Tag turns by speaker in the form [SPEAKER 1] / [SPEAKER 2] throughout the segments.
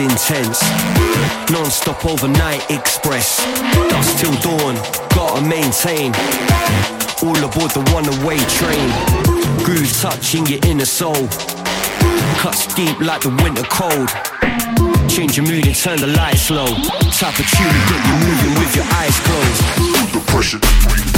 [SPEAKER 1] intense. Non-stop overnight express. Dust till dawn, gotta maintain. All aboard the one-away train. Groove touching your inner soul. Cuts deep like the winter cold. Change your mood and turn the lights low. Type of tune get you moving with your eyes closed. The pressure.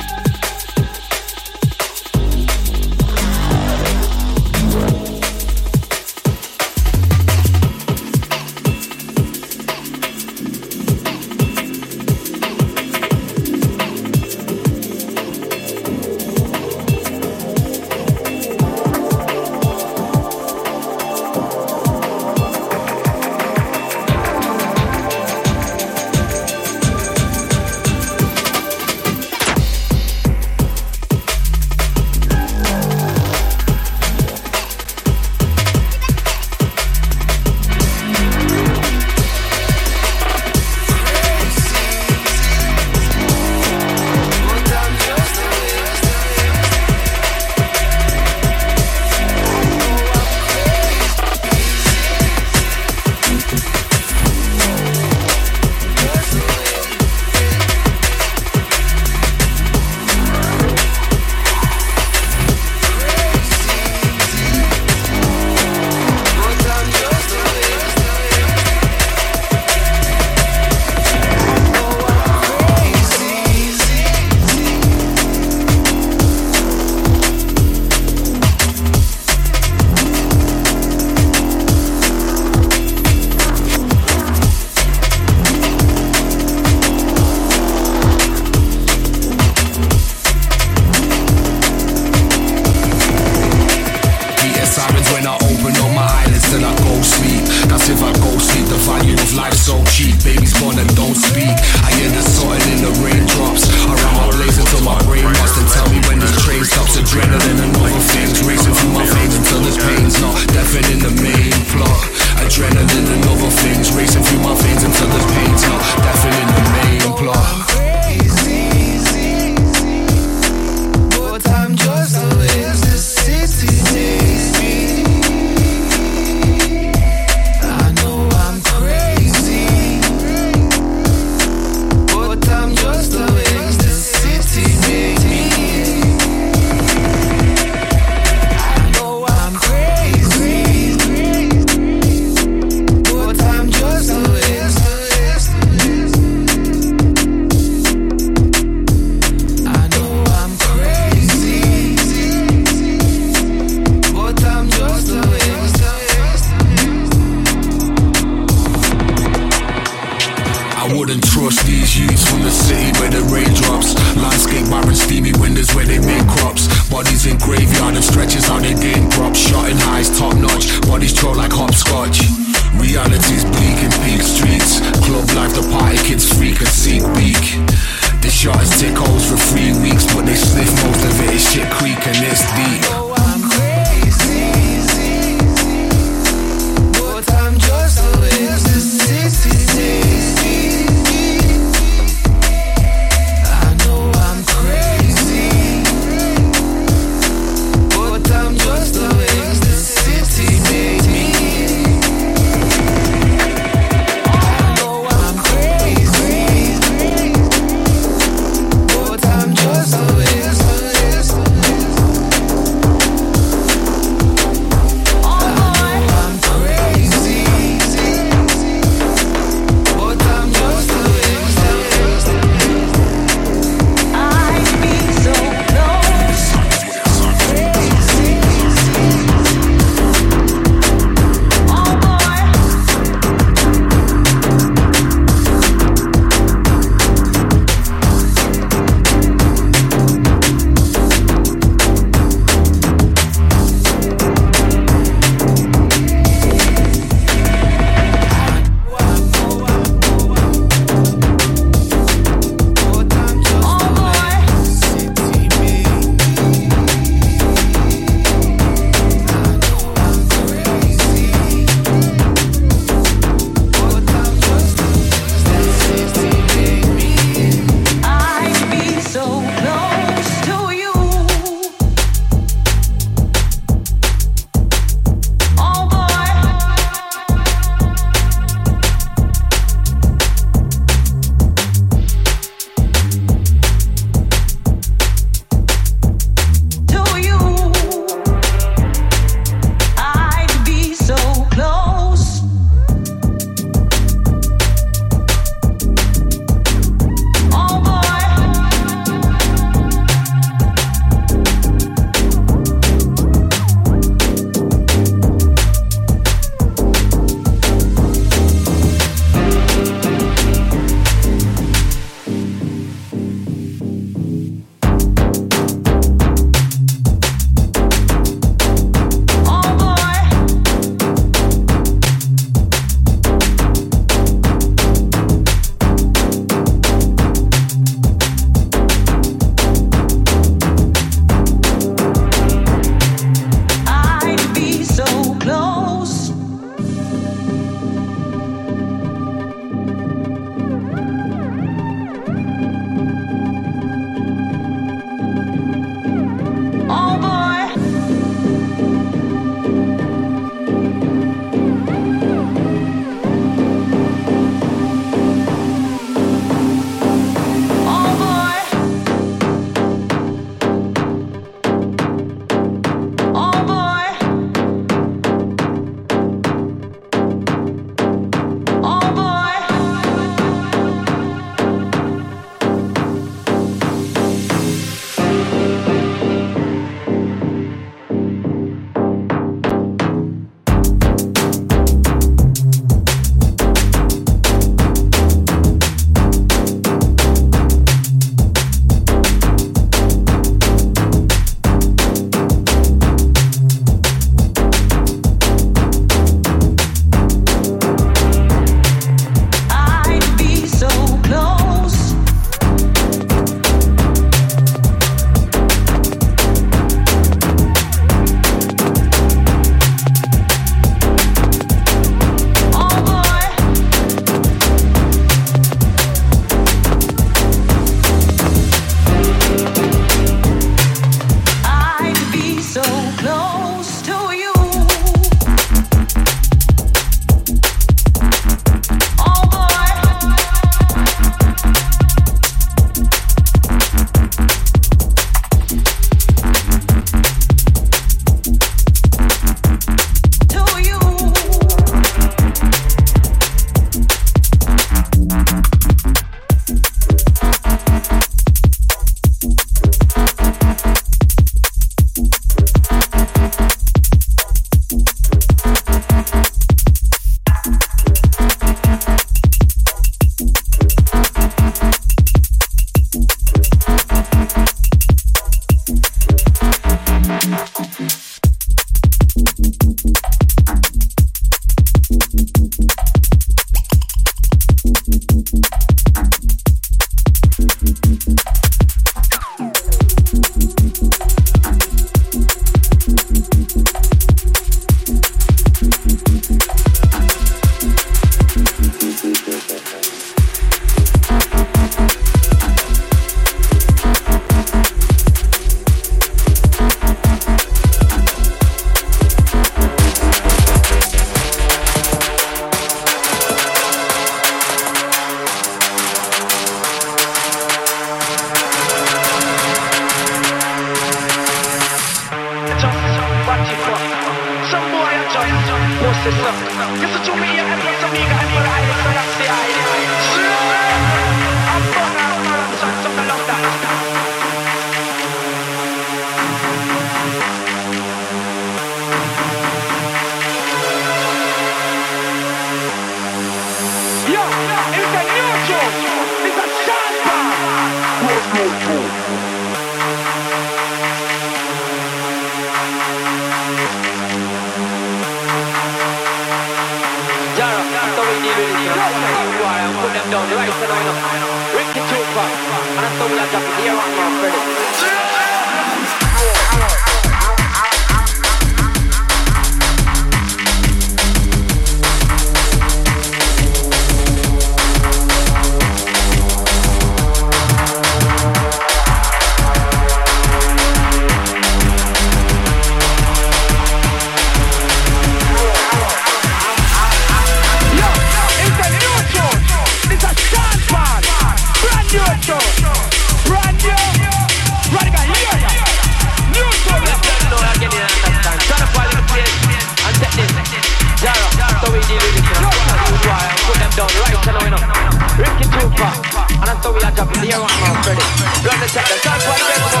[SPEAKER 1] we are dropping the
[SPEAKER 2] air on
[SPEAKER 3] my credit. Run the second, the rest are.